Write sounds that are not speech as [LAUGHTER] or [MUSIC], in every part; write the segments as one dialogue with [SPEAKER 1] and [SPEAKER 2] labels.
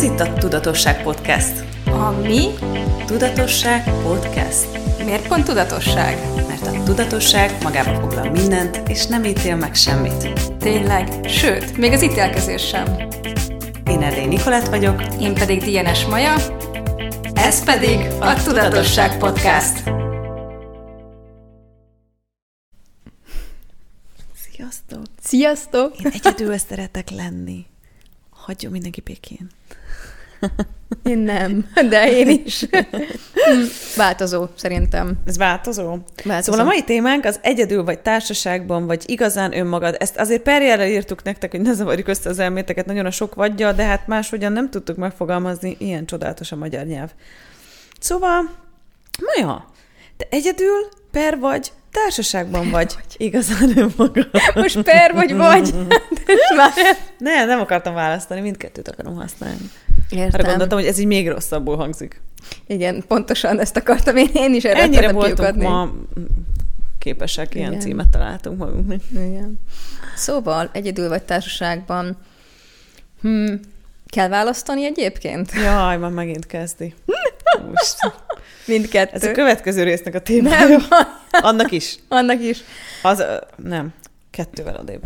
[SPEAKER 1] Ez itt a Tudatosság Podcast.
[SPEAKER 2] A mi?
[SPEAKER 1] Tudatosság Podcast.
[SPEAKER 2] Miért pont tudatosság?
[SPEAKER 1] Mert a tudatosság magába foglal mindent, és nem ítél meg semmit.
[SPEAKER 2] Tényleg, sőt, még az ítélkezés sem.
[SPEAKER 1] Én Erdély Nikolát vagyok.
[SPEAKER 2] Én pedig Dienes Maja. Ez pedig a Tudatosság Podcast.
[SPEAKER 1] Sziasztok!
[SPEAKER 2] Sziasztok!
[SPEAKER 1] Én egyedül szeretek lenni. Hagyjon mindenki békén.
[SPEAKER 2] Én nem, de én is. Változó, szerintem.
[SPEAKER 1] Ez változó?
[SPEAKER 2] Változó.
[SPEAKER 1] Szóval a mai témánk az egyedül vagy társaságban, vagy igazán önmagad. Ezt azért perjelre írtuk nektek, hogy ne zavarjuk össze az elméteket, nagyon a sok vagyja, de hát máshogyan nem tudtuk megfogalmazni, ilyen csodálatos a magyar nyelv. Szóval, Maja, te egyedül, per vagy, társaságban vagy, igazán önmagad.
[SPEAKER 2] Most per vagy vagy? [LAUGHS] [LAUGHS] De már
[SPEAKER 1] Ne, nem akartam választani, mindkettőt akarom használni. Arra
[SPEAKER 2] Értem.
[SPEAKER 1] gondoltam, hogy ez így még rosszabbul hangzik.
[SPEAKER 2] Igen, pontosan ezt akartam én, én is erre
[SPEAKER 1] Ennyire voltunk
[SPEAKER 2] kiukadni.
[SPEAKER 1] ma képesek, ilyen
[SPEAKER 2] Igen.
[SPEAKER 1] címet találtunk magunknak.
[SPEAKER 2] Igen. Szóval, egyedül vagy társaságban, hmm, kell választani egyébként?
[SPEAKER 1] Jaj, már megint kezdi. Most.
[SPEAKER 2] Mindkettő.
[SPEAKER 1] Ez a következő résznek a témája.
[SPEAKER 2] Nem,
[SPEAKER 1] Annak is.
[SPEAKER 2] annak is.
[SPEAKER 1] Az, nem, kettővel odébb.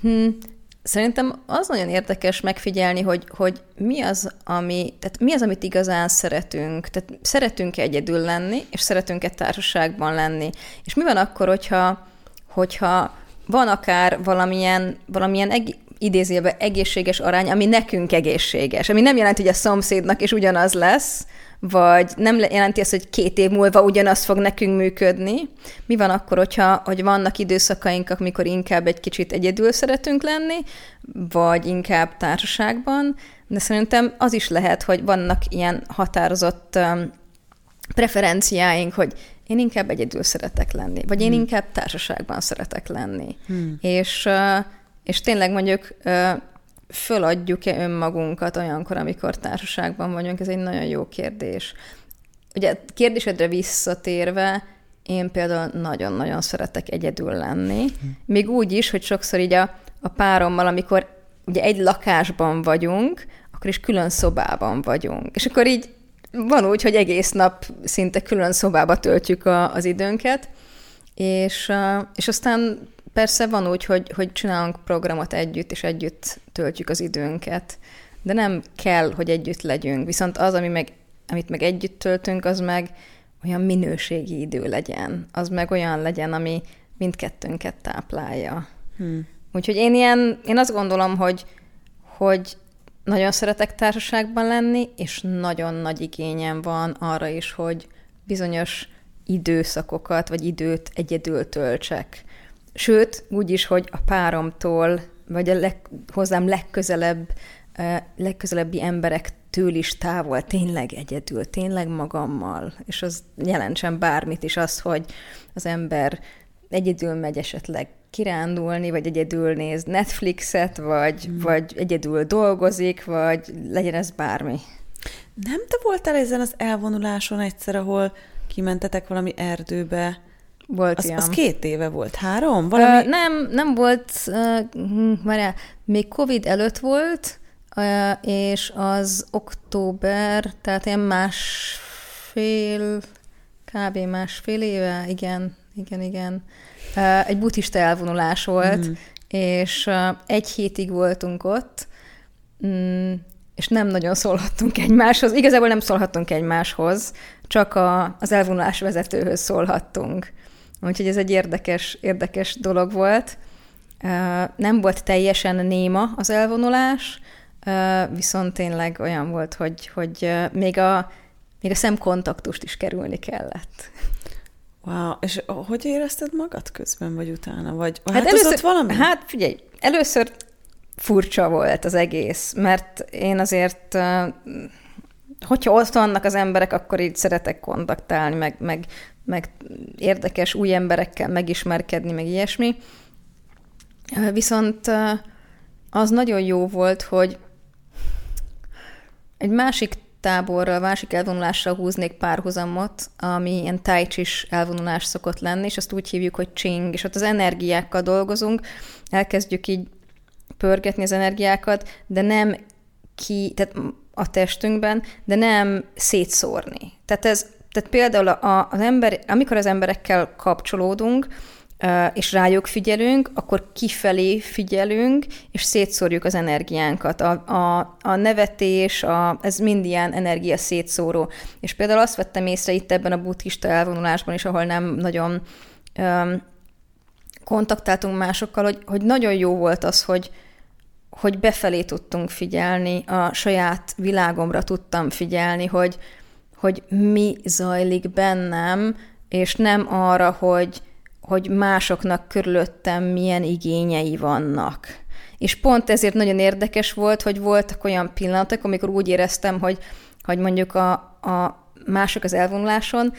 [SPEAKER 2] Hmm. Szerintem az nagyon érdekes megfigyelni, hogy, hogy mi az, ami, tehát mi az, amit igazán szeretünk. Tehát szeretünk egyedül lenni, és szeretünk egy társaságban lenni. És mi van akkor, hogyha, hogyha van akár valamilyen, valamilyen idézőjelben egészséges arány, ami nekünk egészséges, ami nem jelenti, hogy a szomszédnak is ugyanaz lesz, vagy nem le- jelenti azt, hogy két év múlva ugyanaz fog nekünk működni. Mi van akkor, hogyha, hogy vannak időszakaink, amikor inkább egy kicsit egyedül szeretünk lenni, vagy inkább társaságban, de szerintem az is lehet, hogy vannak ilyen határozott um, preferenciáink, hogy én inkább egyedül szeretek lenni, vagy én inkább társaságban szeretek lenni.
[SPEAKER 1] Hmm.
[SPEAKER 2] És, uh, és tényleg mondjuk föladjuk-e önmagunkat olyankor, amikor társaságban vagyunk? Ez egy nagyon jó kérdés. Ugye kérdésedre visszatérve, én például nagyon-nagyon szeretek egyedül lenni. Még úgy is, hogy sokszor így a, a párommal, amikor ugye egy lakásban vagyunk, akkor is külön szobában vagyunk. És akkor így van úgy, hogy egész nap szinte külön szobába töltjük a, az időnket, és, és aztán persze van úgy, hogy, hogy csinálunk programot együtt, és együtt töltjük az időnket, de nem kell, hogy együtt legyünk. Viszont az, ami meg, amit meg együtt töltünk, az meg olyan minőségi idő legyen. Az meg olyan legyen, ami mindkettőnket táplálja.
[SPEAKER 1] Hmm.
[SPEAKER 2] Úgyhogy én ilyen, én azt gondolom, hogy, hogy nagyon szeretek társaságban lenni, és nagyon nagy igényem van arra is, hogy bizonyos időszakokat, vagy időt egyedül töltsek. Sőt, úgy is, hogy a páromtól, vagy a leg, hozzám legközelebb, legközelebbi emberektől is távol, tényleg egyedül, tényleg magammal. És az jelentsen bármit is az, hogy az ember egyedül megy esetleg kirándulni, vagy egyedül néz Netflixet, vagy, mm. vagy egyedül dolgozik, vagy legyen ez bármi.
[SPEAKER 1] Nem te voltál ezen az elvonuláson egyszer, ahol kimentetek valami erdőbe?
[SPEAKER 2] Volt
[SPEAKER 1] Az,
[SPEAKER 2] ilyen.
[SPEAKER 1] az két éve volt, három?
[SPEAKER 2] Valami... Uh, nem, nem volt, uh, várjál, még Covid előtt volt, uh, és az október, tehát ilyen másfél, kb. másfél éve, igen, igen, igen. Uh, egy buddhista elvonulás volt, mm. és uh, egy hétig voltunk ott, mm, és nem nagyon szólhattunk egymáshoz. Igazából nem szólhattunk egymáshoz, csak a, az elvonulás vezetőhöz szólhattunk. Úgyhogy ez egy érdekes, érdekes dolog volt. Nem volt teljesen néma az elvonulás, viszont tényleg olyan volt, hogy, hogy még, a, még a szemkontaktust is kerülni kellett.
[SPEAKER 1] Wow, és hogy érezted magad közben, vagy utána? Vagy
[SPEAKER 2] Hát
[SPEAKER 1] változott
[SPEAKER 2] először,
[SPEAKER 1] valami?
[SPEAKER 2] Hát figyelj, először furcsa volt az egész, mert én azért, hogyha ott vannak az emberek, akkor így szeretek kontaktálni, meg, meg, meg érdekes új emberekkel megismerkedni, meg ilyesmi. Viszont az nagyon jó volt, hogy egy másik táborral, másik elvonulásra húznék párhuzamot, ami ilyen tai is elvonulás szokott lenni, és azt úgy hívjuk, hogy csing, és ott az energiákkal dolgozunk, elkezdjük így pörgetni az energiákat, de nem ki, tehát a testünkben, de nem szétszórni. Tehát ez, tehát például a, az ember, amikor az emberekkel kapcsolódunk, és rájuk figyelünk, akkor kifelé figyelünk, és szétszórjuk az energiánkat. A, a, a nevetés, a, ez mind ilyen energia szétszóró. És például azt vettem észre itt ebben a buddhista elvonulásban is, ahol nem nagyon um, kontaktáltunk másokkal, hogy, hogy nagyon jó volt az, hogy, hogy befelé tudtunk figyelni, a saját világomra tudtam figyelni, hogy, hogy mi zajlik bennem, és nem arra, hogy, hogy másoknak körülöttem milyen igényei vannak. És pont ezért nagyon érdekes volt, hogy voltak olyan pillanatok, amikor úgy éreztem, hogy, hogy mondjuk a, a mások az elvonuláson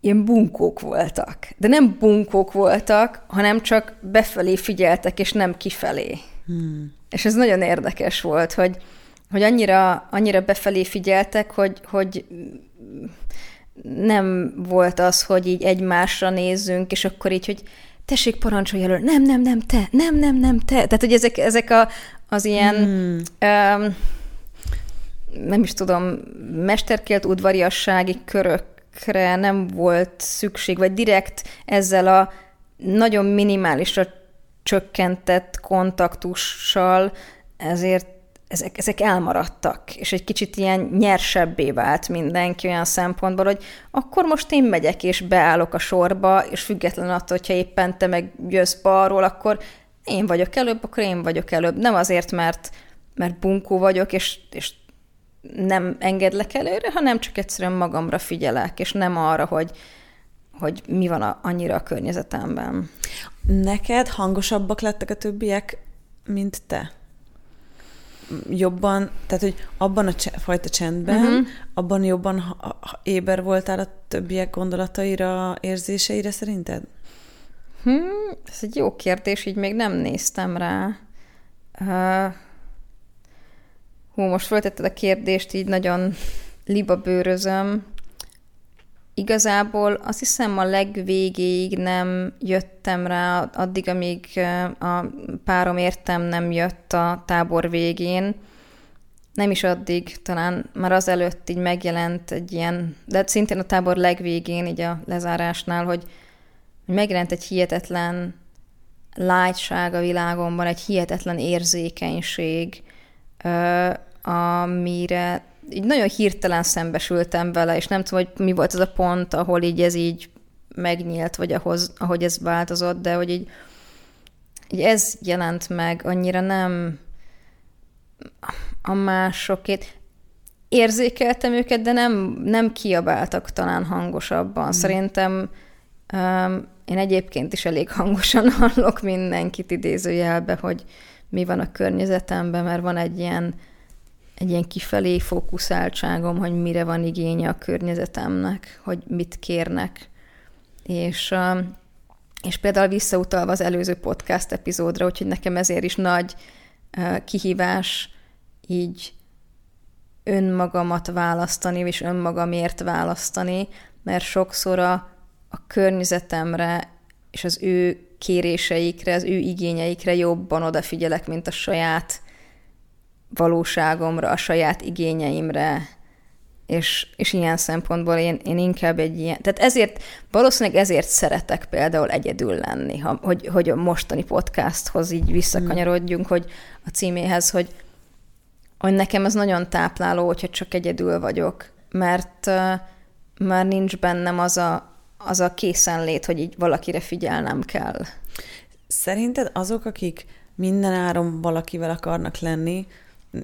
[SPEAKER 2] ilyen bunkók voltak. De nem bunkók voltak, hanem csak befelé figyeltek, és nem kifelé. Hmm. És ez nagyon érdekes volt, hogy, hogy annyira, annyira befelé figyeltek, hogy, hogy nem volt az, hogy így egymásra nézzünk, és akkor így, hogy tessék, parancsolj elő, nem, nem, nem, te, nem, nem, nem, te. Tehát, hogy ezek, ezek a, az ilyen, hmm. um, nem is tudom, mesterkélt udvariassági körökre nem volt szükség, vagy direkt ezzel a nagyon minimálisra csökkentett kontaktussal, ezért ezek, ezek elmaradtak, és egy kicsit ilyen nyersebbé vált mindenki olyan szempontból, hogy akkor most én megyek és beállok a sorba, és független attól, hogyha éppen te meg jössz balról, akkor én vagyok előbb, akkor én vagyok előbb. Nem azért, mert, mert bunkó vagyok, és, és nem engedlek előre, hanem csak egyszerűen magamra figyelek, és nem arra, hogy, hogy mi van a, annyira a környezetemben.
[SPEAKER 1] Neked hangosabbak lettek a többiek, mint te? Jobban, tehát hogy abban a cse- fajta csendben, uh-huh. abban jobban ha, ha éber voltál a többiek gondolataira, érzéseire szerinted?
[SPEAKER 2] Hmm, ez egy jó kérdés, így még nem néztem rá. Uh, hú, most föltetted a kérdést, így nagyon libabőrözöm. Igazából azt hiszem a legvégéig nem jöttem rá, addig, amíg a párom értem nem jött a tábor végén. Nem is addig, talán már az előtt így megjelent egy ilyen, de szintén a tábor legvégén, így a lezárásnál, hogy, megjelent egy hihetetlen lágyság a világomban, egy hihetetlen érzékenység, amire így nagyon hirtelen szembesültem vele, és nem tudom, hogy mi volt az a pont, ahol így ez így megnyílt, vagy ahhoz, ahogy ez változott, de hogy így, így ez jelent meg, annyira nem a másokét. Érzékeltem őket, de nem, nem kiabáltak talán hangosabban. Mm. Szerintem um, én egyébként is elég hangosan [LAUGHS] hallok mindenkit idézőjelbe, hogy mi van a környezetemben, mert van egy ilyen egy ilyen kifelé fókuszáltságom, hogy mire van igénye a környezetemnek, hogy mit kérnek. És, és például visszautalva az előző podcast epizódra, úgyhogy nekem ezért is nagy kihívás így önmagamat választani, és önmagamért választani, mert sokszor a, a környezetemre és az ő kéréseikre, az ő igényeikre jobban odafigyelek, mint a saját valóságomra, a saját igényeimre, és, és ilyen szempontból én, én inkább egy ilyen... Tehát ezért, valószínűleg ezért szeretek például egyedül lenni, ha, hogy, hogy a mostani podcasthoz így visszakanyarodjunk, hogy a címéhez, hogy, hogy nekem ez nagyon tápláló, hogyha csak egyedül vagyok, mert már nincs bennem az a, az a készenlét, hogy így valakire figyelnem kell.
[SPEAKER 1] Szerinted azok, akik minden áron valakivel akarnak lenni,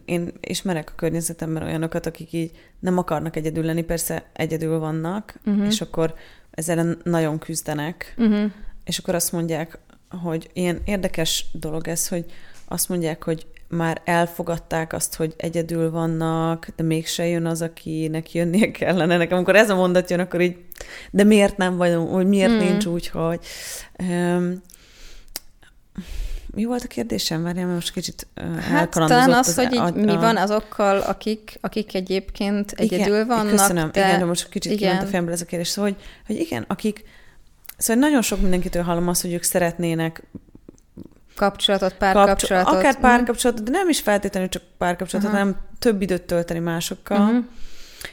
[SPEAKER 1] én ismerek a környezetemben olyanokat, akik így nem akarnak egyedül lenni, persze egyedül vannak, uh-huh. és akkor ezzel nagyon küzdenek, uh-huh. és akkor azt mondják, hogy ilyen érdekes dolog ez, hogy azt mondják, hogy már elfogadták azt, hogy egyedül vannak, de mégse jön az, akinek jönnie kellene. Nekem amikor ez a mondat jön, akkor így, de miért nem vagyunk, hogy miért mm. nincs úgy, hogy... Um, mi volt a kérdésem? Várjál, mert most kicsit
[SPEAKER 2] Hát talán az, az hogy így a, mi van azokkal, akik, akik egyébként egyedül igen, vannak.
[SPEAKER 1] Köszönöm, de... igen, de most kicsit igen. kiment a fejemből ez a kérdés. Szóval, hogy, hogy igen, akik... Szóval nagyon sok mindenkitől hallom azt, hogy ők szeretnének
[SPEAKER 2] kapcsolatot, párkapcsolatot.
[SPEAKER 1] Akár párkapcsolatot, de nem is feltétlenül csak párkapcsolatot, uh-huh. hanem több időt tölteni másokkal. Uh-huh.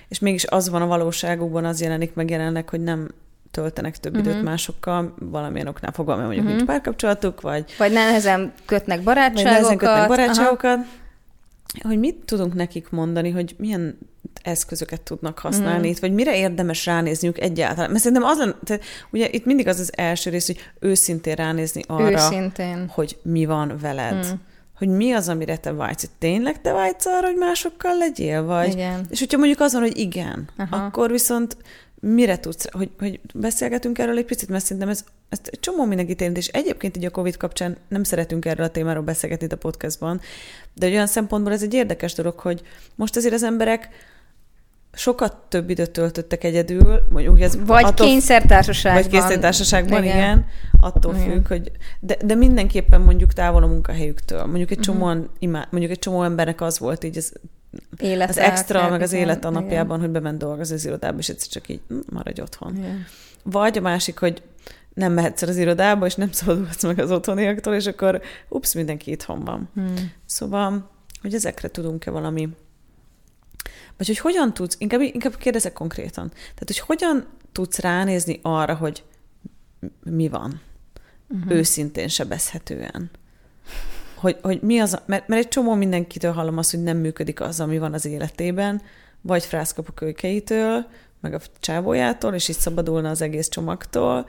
[SPEAKER 1] És mégis az van a valóságukban, az jelenik meg jelenleg, hogy nem töltenek több uh-huh. időt másokkal, valamilyen oknál fogva, mert mondjuk uh-huh. nincs párkapcsolatuk, vagy...
[SPEAKER 2] Vagy nehezen kötnek barátságokat.
[SPEAKER 1] Vagy nehezen kötnek barátságokat. Aha. Hogy mit tudunk nekik mondani, hogy milyen eszközöket tudnak használni mm. itt, vagy mire érdemes ránézniük egyáltalán. Mert szerintem az lenne, tehát ugye itt mindig az az első rész, hogy őszintén ránézni arra, őszintén. hogy mi van veled. Mm. Hogy mi az, amire te vágysz. Hogy tényleg te vágysz arra, hogy másokkal legyél? Vagy? Igen. És hogyha mondjuk az van, hogy igen, Aha. akkor viszont mire tudsz, hogy, hogy beszélgetünk erről egy picit, mert szerintem ez, egy csomó mindenkit érint, és egyébként így a Covid kapcsán nem szeretünk erről a témáról beszélgetni a podcastban, de olyan szempontból ez egy érdekes dolog, hogy most azért az emberek sokat több időt töltöttek egyedül, mondjuk ez
[SPEAKER 2] vagy attól, kényszertársaságban.
[SPEAKER 1] Vagy kényszertársaságban, igen. igen. Attól igen. függ, hogy de, de mindenképpen mondjuk távol a munkahelyüktől. Mondjuk egy csomóan uh-huh. imá, mondjuk egy csomó embernek az volt így az, Élet az extra, meg az élet a napjában, igen. hogy bement dolgozni az irodába, és egyszer csak így hm, maradj otthon. Igen. Vagy a másik, hogy nem mehetsz az irodába, és nem szabadulsz meg az otthoniaktól, és akkor ups, mindenki itthon van. Hmm. Szóval, hogy ezekre tudunk-e valami vagy hogy hogyan tudsz, inkább, inkább kérdezek konkrétan, tehát hogy hogyan tudsz ránézni arra, hogy mi van, uh-huh. őszintén sebezhetően. Hogy, hogy mi az, mert, mert egy csomó mindenkitől hallom azt, hogy nem működik az, ami van az életében, vagy frászkap a kölykeitől, meg a csávójától, és így szabadulna az egész csomagtól,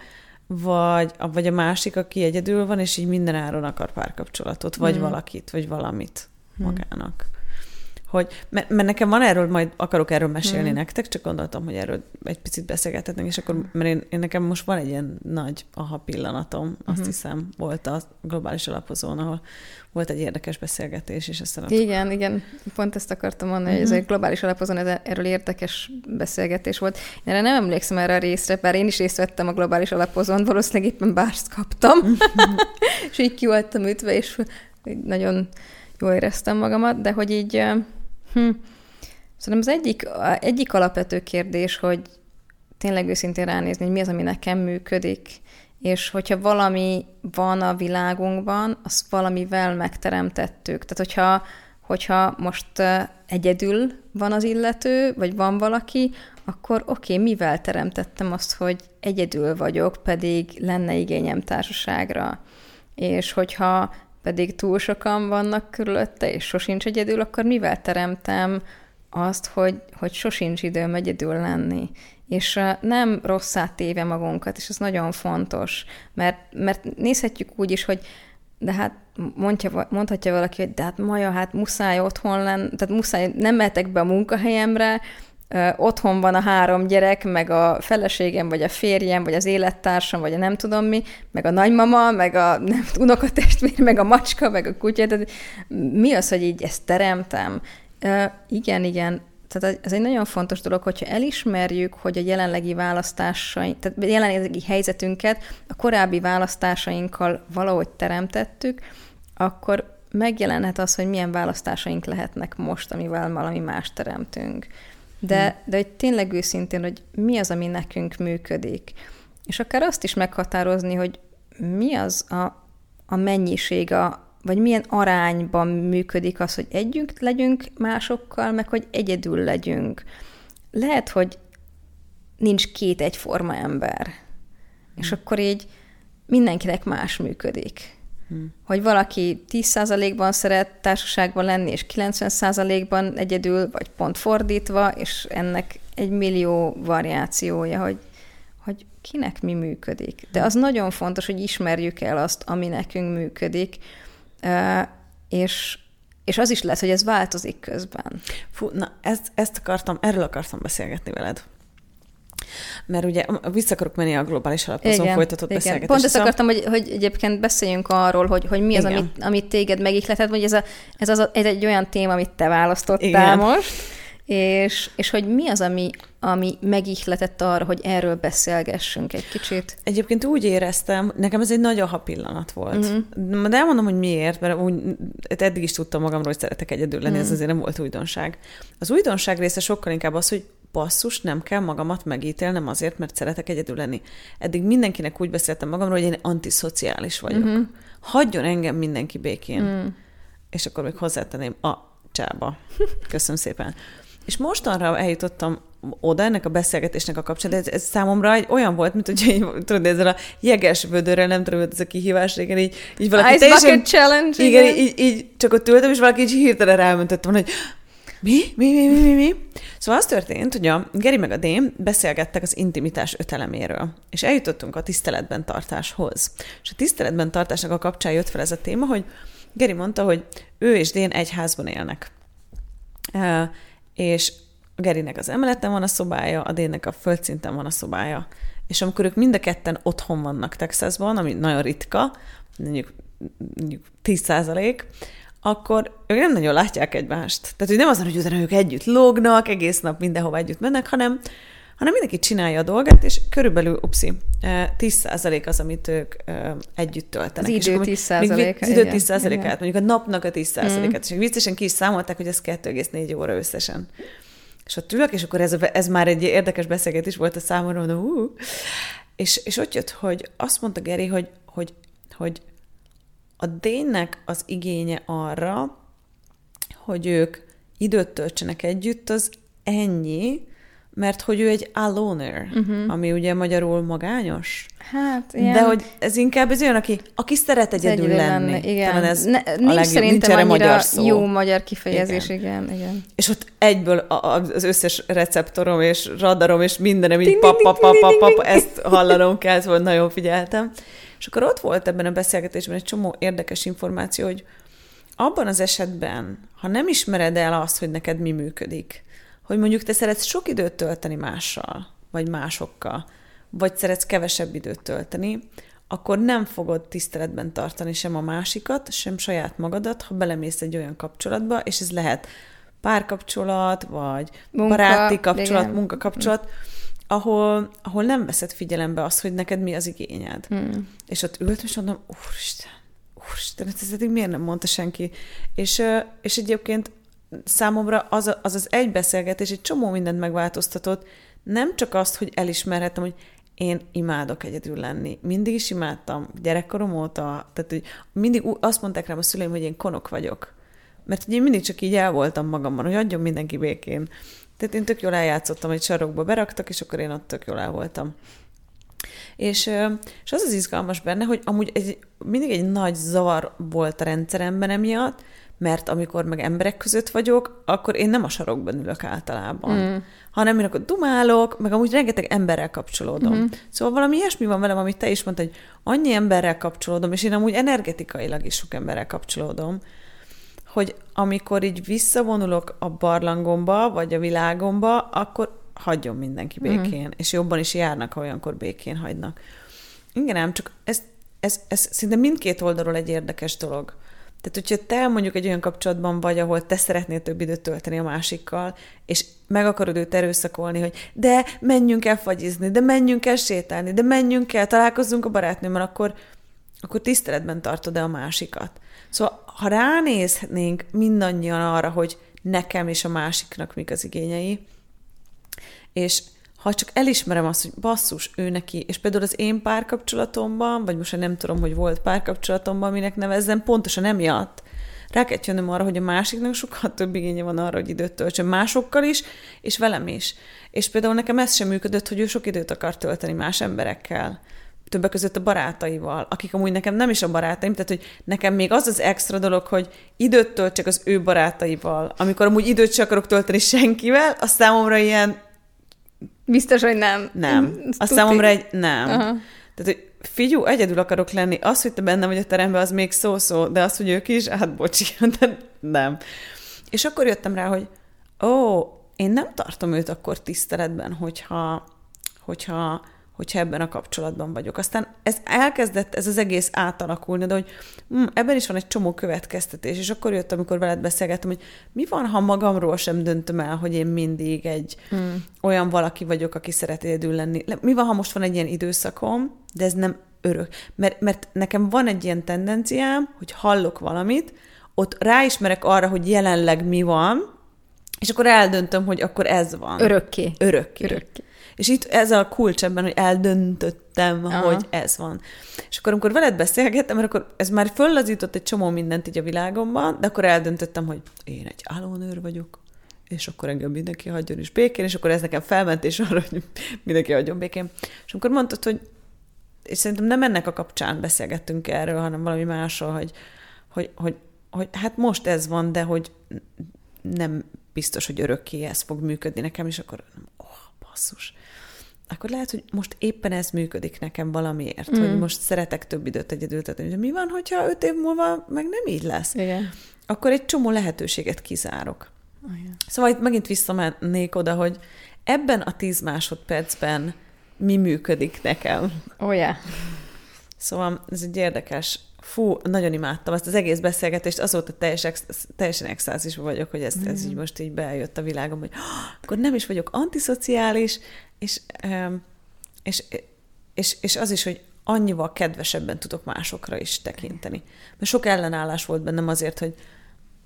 [SPEAKER 1] vagy, vagy a másik, aki egyedül van, és így minden áron akar párkapcsolatot, vagy hmm. valakit, vagy valamit hmm. magának hogy, mert, mert nekem van erről, majd akarok erről mesélni hmm. nektek, csak gondoltam, hogy erről egy picit beszélgethetnénk, és akkor, mert én, én nekem most van egy ilyen nagy aha pillanatom, azt hmm. hiszem, volt a globális alapozón, ahol volt egy érdekes beszélgetés, és aztán... Ott...
[SPEAKER 2] Igen, igen, pont ezt akartam mondani, hogy ez egy globális alapozón ez, erről érdekes beszélgetés volt. Én erre nem emlékszem erre a részre, bár én is részt vettem a globális alapozón, valószínűleg éppen bárst kaptam, [LAUGHS] és így ki voltam ütve, és nagyon jól éreztem magamat, de hogy így Hm. Szerintem az egyik, egyik alapvető kérdés, hogy tényleg őszintén ránézni, hogy mi az, ami nekem működik, és hogyha valami van a világunkban, azt valamivel megteremtettük. Tehát, hogyha, hogyha most egyedül van az illető, vagy van valaki, akkor oké, okay, mivel teremtettem azt, hogy egyedül vagyok, pedig lenne igényem társaságra. És hogyha pedig túl sokan vannak körülötte, és sosincs egyedül, akkor mivel teremtem azt, hogy, hogy sosincs időm egyedül lenni? És nem rosszá téve magunkat, és ez nagyon fontos, mert, mert nézhetjük úgy is, hogy de hát mondja, mondhatja valaki, hogy de hát Maja, hát muszáj otthon lenni, tehát muszáj, nem mehetek be a munkahelyemre, otthon van a három gyerek, meg a feleségem, vagy a férjem, vagy az élettársam, vagy a nem tudom mi, meg a nagymama, meg a [LAUGHS] nem, unokatestvér, meg a macska, meg a kutya. Tehát mi az, hogy így ezt teremtem? Igen, igen. Tehát ez egy nagyon fontos dolog, hogyha elismerjük, hogy a jelenlegi választásaink, tehát a jelenlegi helyzetünket a korábbi választásainkkal valahogy teremtettük, akkor megjelenhet az, hogy milyen választásaink lehetnek most, amivel valami más teremtünk de, hmm. de hogy tényleg őszintén, hogy mi az, ami nekünk működik. És akár azt is meghatározni, hogy mi az a, a mennyiség, a, vagy milyen arányban működik az, hogy együtt legyünk másokkal, meg hogy egyedül legyünk. Lehet, hogy nincs két egyforma ember, hmm. és akkor így mindenkinek más működik. Hmm. Hogy valaki 10%-ban szeret társaságban lenni, és 90%-ban egyedül, vagy pont fordítva, és ennek egy millió variációja, hogy, hogy kinek mi működik. De az nagyon fontos, hogy ismerjük el azt, ami nekünk működik, és, és az is lesz, hogy ez változik közben.
[SPEAKER 1] Fú, na, ezt, ezt akartam, erről akartam beszélgetni veled. Mert ugye vissza akarok menni a globális alapozón igen, folytatott igen. beszélgetésre.
[SPEAKER 2] Pont ezt szóval... akartam, hogy, hogy egyébként beszéljünk arról, hogy, hogy mi az, amit, amit téged megihletett, vagy ez, a, ez, az, ez egy olyan téma, amit te választottál igen. most, és, és hogy mi az, ami, ami megihletett arra, hogy erről beszélgessünk egy kicsit?
[SPEAKER 1] Egyébként úgy éreztem, nekem ez egy nagy aha pillanat volt. Uh-huh. De elmondom, hogy miért, mert úgy, eddig is tudtam magamról, hogy szeretek egyedül lenni, uh-huh. ez azért nem volt újdonság. Az újdonság része sokkal inkább az, hogy basszus, nem kell magamat megítélnem azért, mert szeretek egyedül lenni. Eddig mindenkinek úgy beszéltem magamról, hogy én antiszociális vagyok. Uh-huh. Hagyjon engem mindenki békén. Uh-huh. És akkor még hozzátenném a csába. Köszönöm szépen. És mostanra eljutottam oda ennek a beszélgetésnek a kapcsán, ez, ez számomra egy olyan volt, mint hogy így, tudod, ezzel a jeges vödörrel, nem tudom, ez a kihívás, igen, így, így valaki
[SPEAKER 2] Ice teljesen, bucket challenge,
[SPEAKER 1] igen, igen. Így, így, csak ott ültem, és valaki így hirtelen rámöntött volna, hogy mi? Mi, mi, mi, mi, mi? Szóval az történt, hogy a Geri meg a Dém beszélgettek az intimitás öteleméről, és eljutottunk a tiszteletben tartáshoz. És a tiszteletben tartásnak a kapcsán jött fel ez a téma, hogy Geri mondta, hogy ő és Dén egy házban élnek. És a Gerinek az emeleten van a szobája, a Dénnek a földszinten van a szobája. És amikor ők mind a ketten otthon vannak Texasban, ami nagyon ritka, mondjuk, mondjuk 10 százalék, akkor ők nem nagyon látják egymást. Tehát, hogy nem az, hogy utána ők együtt lógnak, egész nap mindenhova együtt mennek, hanem, hanem mindenki csinálja a dolgát, és körülbelül, upszi, 10% az, amit ők együtt töltenek.
[SPEAKER 2] Az idő 10%-a.
[SPEAKER 1] Az idő 10%-át, mondjuk a napnak a 10%-át. Mm. És viccesen ki is számolták, hogy ez 2,4 óra összesen. És ott ülök, és akkor ez, ez már egy érdekes beszélgetés volt a számomra, mondom, uh, és, és ott jött, hogy azt mondta Geri, hogy, hogy, hogy a Dénnek az igénye arra, hogy ők időt töltsenek együtt, az ennyi, mert hogy ő egy aloner, uh-huh. ami ugye magyarul magányos.
[SPEAKER 2] Hát, ilyen...
[SPEAKER 1] De hogy ez inkább ez olyan, aki, aki szeret egyedül, egyedül lenni. lenni.
[SPEAKER 2] Igen. Talán ez ne, a nincs legjobb, szerintem nincs magyar szó. jó magyar kifejezés, igen. igen, igen.
[SPEAKER 1] És ott egyből az összes receptorom és radarom és mindenem így pap, pap, pap, pap, pap, ezt hallanom kell, szóval nagyon figyeltem. És akkor ott volt ebben a beszélgetésben egy csomó érdekes információ, hogy abban az esetben, ha nem ismered el azt, hogy neked mi működik, hogy mondjuk te szeretsz sok időt tölteni mással, vagy másokkal, vagy szeretsz kevesebb időt tölteni, akkor nem fogod tiszteletben tartani sem a másikat, sem saját magadat, ha belemész egy olyan kapcsolatba, és ez lehet párkapcsolat, vagy Munka, baráti kapcsolat, igen. munkakapcsolat, ahol, ahol nem veszed figyelembe azt, hogy neked mi az igényed. Hmm. És ott ültem, és mondom, úristen, úristen, hát ez eddig miért nem mondta senki? És, és egyébként számomra az, az az egy beszélgetés egy csomó mindent megváltoztatott, nem csak azt, hogy elismerhetem, hogy én imádok egyedül lenni. Mindig is imádtam, gyerekkorom óta, tehát hogy mindig azt mondták rám a szüleim, hogy én konok vagyok. Mert ugye én mindig csak így el voltam magamban, hogy adjon mindenki békén. Tehát én tök jól eljátszottam, egy sarokba beraktak, és akkor én ott tök jól el voltam. És, és az az izgalmas benne, hogy amúgy egy, mindig egy nagy zavar volt a rendszeremben emiatt, mert amikor meg emberek között vagyok, akkor én nem a sarokban ülök általában, mm. hanem én akkor dumálok, meg amúgy rengeteg emberrel kapcsolódom. Mm. Szóval valami ilyesmi van velem, amit te is mondtad, hogy annyi emberrel kapcsolódom, és én amúgy energetikailag is sok emberrel kapcsolódom, hogy amikor így visszavonulok a barlangomba, vagy a világomba, akkor hagyjon mindenki mhm. békén, mm. és jobban is járnak, ha olyankor békén hagynak. Igen, ám csak ez, ez, ez szinte mindkét oldalról egy érdekes dolog. Tehát, hogyha te mondjuk egy olyan kapcsolatban vagy, ahol te szeretnél több időt tölteni a másikkal, és meg akarod őt erőszakolni, hogy de menjünk el fagyizni, de menjünk el sétálni, de menjünk el, találkozzunk a barátnőmmel, akkor, akkor tiszteletben tartod-e a másikat. Szóval, ha ránéznénk mindannyian arra, hogy nekem és a másiknak mik az igényei, és ha csak elismerem azt, hogy basszus, ő neki, és például az én párkapcsolatomban, vagy most nem tudom, hogy volt párkapcsolatomban, minek nevezzem, pontosan emiatt rá kell jönnöm arra, hogy a másiknak sokkal több igénye van arra, hogy időt töltsön másokkal is, és velem is. És például nekem ez sem működött, hogy ő sok időt akar tölteni más emberekkel többek között a barátaival, akik amúgy nekem nem is a barátaim, tehát hogy nekem még az az extra dolog, hogy időt töltsek az ő barátaival, amikor amúgy időt sem akarok tölteni senkivel, az számomra ilyen
[SPEAKER 2] Biztos, hogy nem.
[SPEAKER 1] Nem. a számomra egy nem. Aha. Tehát, hogy figyú, egyedül akarok lenni. Az, hogy te benne vagy a teremben, az még szó-szó, de az, hogy ők is, hát bocsi, de nem. És akkor jöttem rá, hogy ó, én nem tartom őt akkor tiszteletben, hogyha, hogyha hogyha ebben a kapcsolatban vagyok. Aztán ez elkezdett, ez az egész átalakulni, de hogy hm, ebben is van egy csomó következtetés, és akkor jött, amikor veled beszélgettem, hogy mi van, ha magamról sem döntöm el, hogy én mindig egy hmm. olyan valaki vagyok, aki szeret egyedül lenni. Mi van, ha most van egy ilyen időszakom, de ez nem örök. Mert, mert nekem van egy ilyen tendenciám, hogy hallok valamit, ott ráismerek arra, hogy jelenleg mi van, És akkor eldöntöm, hogy akkor ez van.
[SPEAKER 2] Örökké.
[SPEAKER 1] Örökké.
[SPEAKER 2] Örökké.
[SPEAKER 1] És itt ez a kulcs ebben, hogy eldöntöttem,
[SPEAKER 2] Aha.
[SPEAKER 1] hogy ez van. És akkor, amikor veled beszélgettem, mert akkor ez már föllazított egy csomó mindent így a világomban, de akkor eldöntöttem, hogy én egy álónőr vagyok, és akkor engem mindenki hagyjon is békén, és akkor ez nekem felmentés arra, hogy mindenki hagyjon békén. És amikor mondtad, hogy és szerintem nem ennek a kapcsán beszélgettünk erről, hanem valami másról, hogy, hogy, hogy, hogy hát most ez van, de hogy nem biztos, hogy örökké ez fog működni nekem, és akkor, basszus. Akkor lehet, hogy most éppen ez működik nekem valamiért, mm. hogy most szeretek több időt egyedül. De mi van, hogyha öt év múlva meg nem így lesz?
[SPEAKER 2] Igen.
[SPEAKER 1] Akkor egy csomó lehetőséget kizárok.
[SPEAKER 2] Oh.
[SPEAKER 1] Szóval itt megint visszamennék oda, hogy ebben a tíz másodpercben mi működik nekem.
[SPEAKER 2] Oh, yeah.
[SPEAKER 1] Szóval ez egy érdekes, fú, nagyon imádtam ezt az egész beszélgetést, azóta teljes, ex- teljesen extázisban vagyok, hogy ez, ez így most így bejött a világom, hogy "Ah, akkor nem is vagyok antiszociális, és, és, és, és az is, hogy annyival kedvesebben tudok másokra is tekinteni. Mert sok ellenállás volt bennem azért, hogy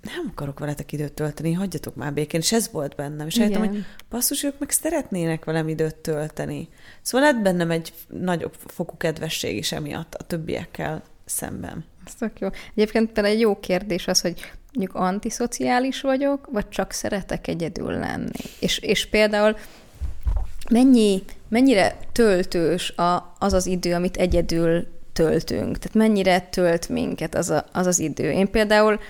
[SPEAKER 1] nem akarok veletek időt tölteni, hagyjatok már békén, és ez volt bennem. És rájöttem,
[SPEAKER 2] Igen.
[SPEAKER 1] hogy basszus, ők meg szeretnének velem időt tölteni. Szóval lett bennem egy nagyobb fokú kedvesség is emiatt a többiekkel szemben.
[SPEAKER 2] Ez tök jó. Egyébként például egy jó kérdés az, hogy mondjuk antiszociális vagyok, vagy csak szeretek egyedül lenni. És, és például mennyi, mennyire töltős a, az az idő, amit egyedül töltünk? Tehát mennyire tölt minket az, a, az az idő? Én például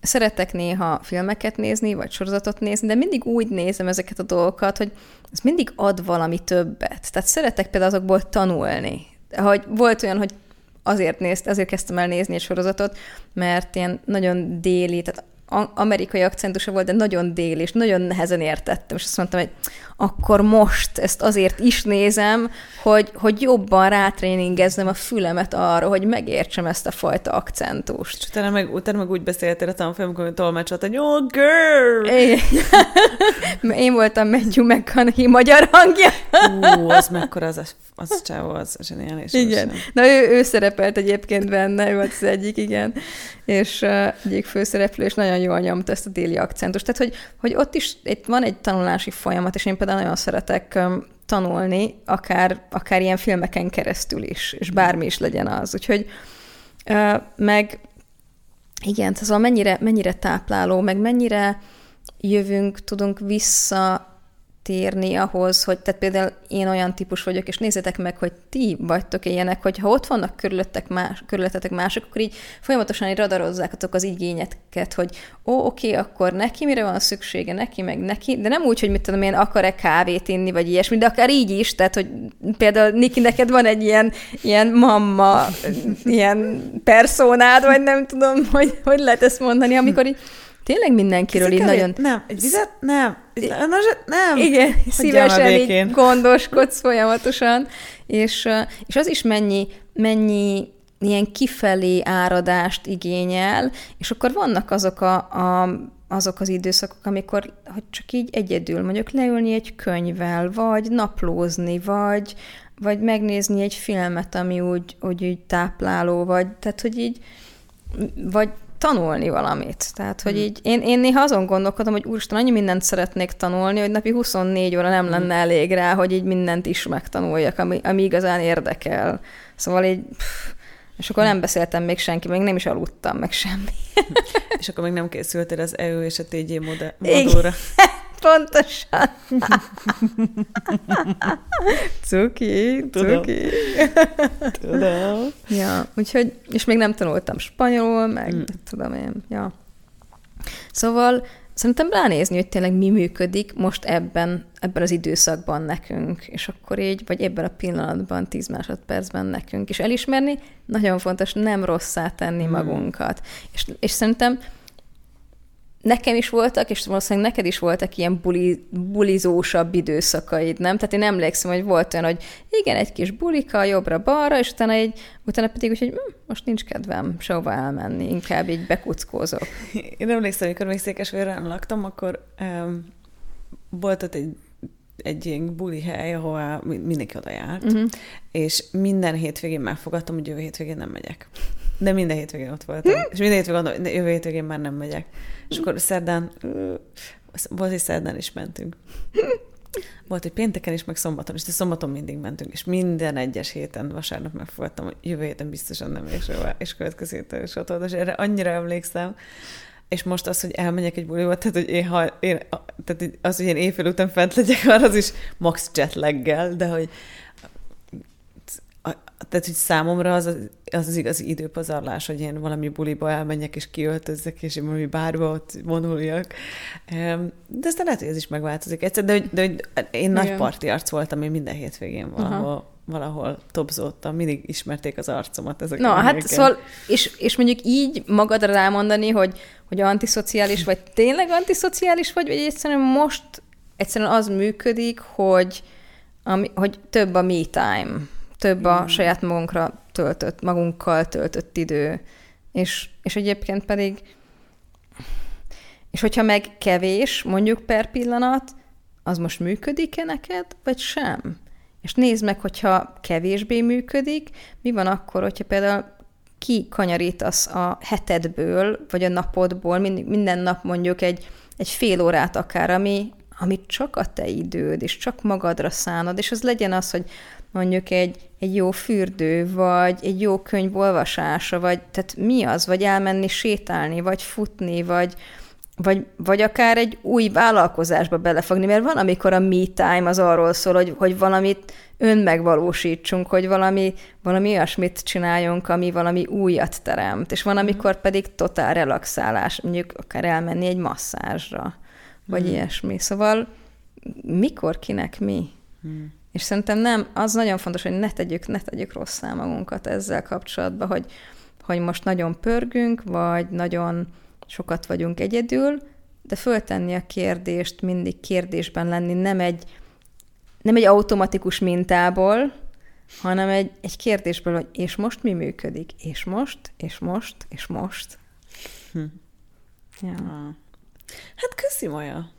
[SPEAKER 2] szeretek néha filmeket nézni, vagy sorozatot nézni, de mindig úgy nézem ezeket a dolgokat, hogy ez mindig ad valami többet. Tehát szeretek például azokból tanulni. Hogy volt olyan, hogy azért nézt, azért kezdtem el nézni egy sorozatot, mert ilyen nagyon déli, tehát amerikai akcentusa volt, de nagyon déli, és nagyon nehezen értettem, és azt mondtam, hogy akkor most ezt azért is nézem, hogy, hogy jobban rátréningeznem a fülemet arra, hogy megértsem ezt a fajta akcentust.
[SPEAKER 1] És utána meg, utána meg úgy beszéltél a tanfolyam, amikor tolmácsolt, hogy oh, girl!
[SPEAKER 2] Igen. [LAUGHS] Én voltam Matthew McConaughey magyar hangja.
[SPEAKER 1] Ú, az mekkora az, az csávó, az zseniális.
[SPEAKER 2] Igen.
[SPEAKER 1] az-
[SPEAKER 2] Na ő, ő szerepelt egyébként benne, ő volt az egyik, igen. És uh, egyik főszereplő, és nagyon jól nyomta ezt a déli akcentust. Tehát, hogy, hogy ott is itt van egy tanulási folyamat, és én például nagyon szeretek tanulni, akár, akár ilyen filmeken keresztül is, és bármi is legyen az. Úgyhogy meg igen, szóval mennyire, mennyire tápláló, meg mennyire jövünk, tudunk visszatérni ahhoz, hogy tehát például én olyan típus vagyok, és nézzétek meg, hogy ti vagytok ilyenek, hogy ha ott vannak körülöttek más, körülöttetek mások, akkor így folyamatosan így radarozzátok az igényeket, hogy ó, oké, akkor neki mire van szüksége, neki meg neki, de nem úgy, hogy mit tudom én, akar-e kávét inni, vagy ilyesmi, de akár így is, tehát, hogy például Niki, neked van egy ilyen, ilyen mamma, ilyen personád, vagy nem tudom, hogy, hogy lehet ezt mondani, amikor így tényleg mindenkiről így nagyon...
[SPEAKER 1] Nem, egy vizet? Nem. Na, nem.
[SPEAKER 2] Igen,
[SPEAKER 1] Hagyjál
[SPEAKER 2] szívesen így gondoskodsz folyamatosan, és, és az is mennyi, mennyi ilyen kifelé áradást igényel, és akkor vannak azok a, a azok az időszakok, amikor hogy csak így egyedül mondjuk leülni egy könyvvel, vagy naplózni, vagy, vagy megnézni egy filmet, ami úgy, úgy, úgy tápláló, vagy tehát, hogy így, vagy tanulni valamit. Tehát, hogy így, én, én néha azon gondolkodom, hogy úristen, annyi mindent szeretnék tanulni, hogy napi 24 óra nem lenne elég rá, hogy így mindent is megtanuljak, ami, ami igazán érdekel. Szóval így, pff, és akkor nem beszéltem még senki, még nem is aludtam, meg semmi. [LAUGHS]
[SPEAKER 1] És akkor még nem készültél az EU és a TG modóra. [LAUGHS]
[SPEAKER 2] Pontosan. [LAUGHS] cuki,
[SPEAKER 1] Tudom.
[SPEAKER 2] cuki.
[SPEAKER 1] Tudom.
[SPEAKER 2] Ja, úgyhogy, és még nem tanultam spanyolul, meg
[SPEAKER 1] Mm.
[SPEAKER 2] tudom én, ja. Szóval szerintem ránézni, hogy tényleg mi működik most ebben, ebben az időszakban nekünk, és akkor így, vagy ebben a pillanatban, 10 másodpercben nekünk, és elismerni, nagyon fontos nem rosszá tenni
[SPEAKER 1] Mm.
[SPEAKER 2] magunkat. És, és szerintem nekem is voltak, és valószínűleg neked is voltak ilyen buli, bulizósabb időszakaid, nem? Tehát én emlékszem, hogy volt olyan, hogy igen, egy kis bulika, jobbra-balra, és utána, egy, utána pedig úgy, hogy hm, most nincs kedvem sehova elmenni, inkább így bekuckózok. [LAUGHS]
[SPEAKER 1] Én emlékszem, amikor még Székesfehérváron laktam, akkor um, volt ott egy, egy ilyen buli hely, ahová mi- mindenki oda járt,
[SPEAKER 2] Uh-huh.
[SPEAKER 1] és minden hétvégén megfogadtam, hogy jövő hétvégén nem megyek. De minden hétvégén ott voltam. És minden hétvégén gondolom, jövő hétvégén már nem megyek. És akkor szerdán volt, hogy szerdán is mentünk. Volt, hogy pénteken is, meg szombaton is, de szombaton mindig mentünk, és minden egyes héten vasárnap megfogadtam, hogy jövő héten biztosan nem és, és következő héten is ott volt, és erre annyira emlékszem, és most az, hogy elmegyek egy buliba, tehát, hogy én, ha, én, tehát az, hogy én éjfél után fent legyek, arra [LAUGHS] az is max jetlaggel, de hogy tehát, hogy számomra az az, az, az igazi időpazarlás, hogy én valami buliba elmenjek, és kiöltözzek, és én valami bárba ott vonuljak. De aztán lehet, hogy ez is megváltozik egyszer, de, hogy, de hogy én Igen. nagy parti arc voltam, én minden hétvégén valahol, Aha. valahol topzódtam, mindig ismerték az arcomat ezek
[SPEAKER 2] Na, hát szóval, és, és mondjuk így magadra rámondani, hogy, hogy antiszociális vagy, tényleg antiszociális vagy, vagy egyszerűen most egyszerűen az működik, hogy, ami, hogy több a me time több a saját magunkra töltött, magunkkal töltött idő. És, és egyébként pedig, és hogyha meg kevés, mondjuk per pillanat, az most működik-e neked, vagy sem? És nézd meg, hogyha kevésbé működik, mi van akkor, hogyha például kikanyarítasz a hetedből, vagy a napodból, minden nap mondjuk egy, egy fél órát akár, ami, ami csak a te időd, és csak magadra szánod, és az legyen az, hogy mondjuk egy, egy jó fürdő, vagy egy jó könyv olvasása, vagy tehát mi az, vagy elmenni sétálni, vagy futni, vagy, vagy, vagy akár egy új vállalkozásba belefogni, mert van, amikor a me time az arról szól, hogy, hogy valamit önmegvalósítsunk, hogy valami, valami olyasmit csináljunk, ami valami újat teremt, és van, amikor pedig totál relaxálás, mondjuk akár elmenni egy masszázsra, vagy mm. ilyesmi. Szóval mikor, kinek mi? Mm. És szerintem nem, az nagyon fontos, hogy ne tegyük, ne tegyük rosszá magunkat ezzel kapcsolatban, hogy, hogy most nagyon pörgünk, vagy nagyon sokat vagyunk egyedül, de föltenni a kérdést, mindig kérdésben lenni, nem egy, nem egy automatikus mintából, hanem egy, egy kérdésből, hogy és most mi működik? És most? És most? És most? Hm.
[SPEAKER 1] Ja. Hát köszi, Maja.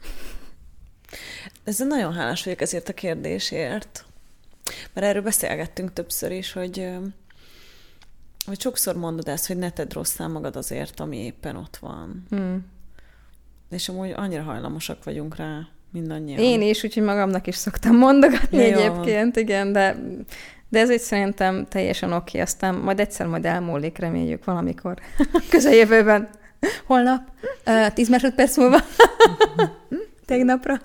[SPEAKER 1] Ezzel nagyon hálás vagyok ezért a kérdésért. Mert erről beszélgettünk többször is, hogy, hogy sokszor mondod ezt, hogy ne tedd rosszá magad azért, ami éppen ott van. Hmm. És amúgy annyira hajlamosak vagyunk rá, mindannyian.
[SPEAKER 2] Én is, úgyhogy magamnak is szoktam mondogatni ja, egyébként, igen, de, de ez egy szerintem teljesen oké, okay. aztán majd egyszer majd elmúlik, reméljük valamikor [LAUGHS] közeljövőben. Holnap, uh, tíz másodperc múlva, [LAUGHS] tegnapra.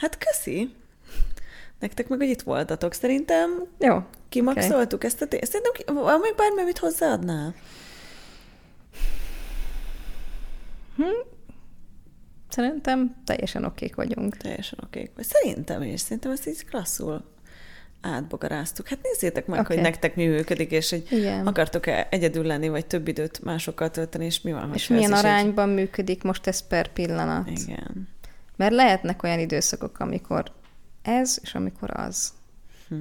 [SPEAKER 1] Hát köszi. Nektek meg, hogy itt voltatok. Szerintem
[SPEAKER 2] Jó.
[SPEAKER 1] kimaxoltuk okay. ezt a tést. Szerintem van még bármi, amit hozzáadnál?
[SPEAKER 2] Hm? Szerintem teljesen okék vagyunk.
[SPEAKER 1] Teljesen okék vagy. Szerintem is. Szerintem ezt így klasszul átbogaráztuk. Hát nézzétek meg, okay. hogy nektek mi működik, és hogy Igen. akartok-e egyedül lenni, vagy több időt másokkal tölteni, és mi van,
[SPEAKER 2] És milyen arányban egy... működik most ez per pillanat.
[SPEAKER 1] Igen.
[SPEAKER 2] Mert lehetnek olyan időszakok, amikor ez, és amikor az. Hm.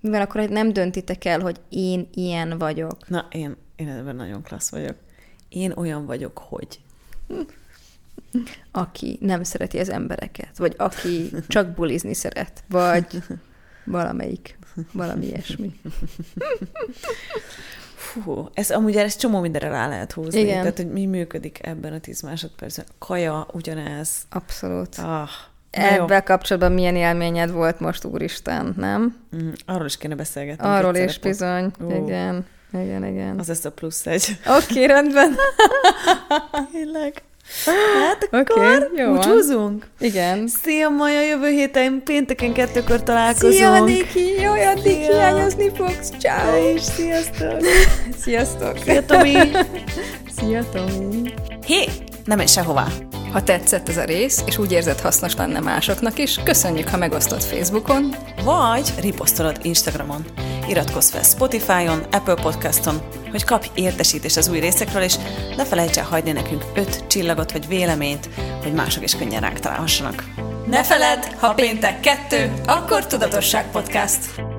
[SPEAKER 2] Mivel akkor nem döntitek el, hogy én ilyen vagyok.
[SPEAKER 1] Na, én, én ebben nagyon klassz vagyok. Én olyan vagyok, hogy...
[SPEAKER 2] Aki nem szereti az embereket, vagy aki csak bulizni szeret, vagy [LAUGHS] valamelyik, valami ilyesmi.
[SPEAKER 1] Fú, ez amúgy ez csomó mindenre rá lehet húzni. Igen. Tehát, hogy mi működik ebben a tíz másodpercben. Kaja ugyanez.
[SPEAKER 2] Abszolút. Ah, Ebben kapcsolatban milyen élményed volt most, úristen, nem?
[SPEAKER 1] Mm, arról is kéne beszélgetni.
[SPEAKER 2] Arról is bizony, uh. igen. Igen, igen.
[SPEAKER 1] Az lesz a plusz egy.
[SPEAKER 2] Oké, okay, rendben. [LAUGHS]
[SPEAKER 1] Tényleg. Hát akkor okay, jó búcsúzunk.
[SPEAKER 2] Igen.
[SPEAKER 1] Szia, Maja, jövő héten pénteken kettőkor találkozunk.
[SPEAKER 2] Szia, Niki, jó, addig hiányozni fogsz. Ciao.
[SPEAKER 1] És sziasztok. [LAUGHS]
[SPEAKER 2] sziasztok.
[SPEAKER 1] Szia, Tomi. [LAUGHS]
[SPEAKER 2] Szia, Tomi.
[SPEAKER 1] Hé, nem menj sehová.
[SPEAKER 2] Ha tetszett ez a rész, és úgy érzed hasznos lenne másoknak is, köszönjük, ha megosztod Facebookon,
[SPEAKER 1] vagy riposztolod Instagramon. Iratkozz fel Spotify-on, Apple Podcaston, hogy kapj értesítést az új részekről, és ne felejts el hagyni nekünk öt csillagot vagy véleményt, hogy mások is könnyen ránk találhassanak.
[SPEAKER 2] Ne feledd, ha péntek kettő, akkor Tudatosság Podcast.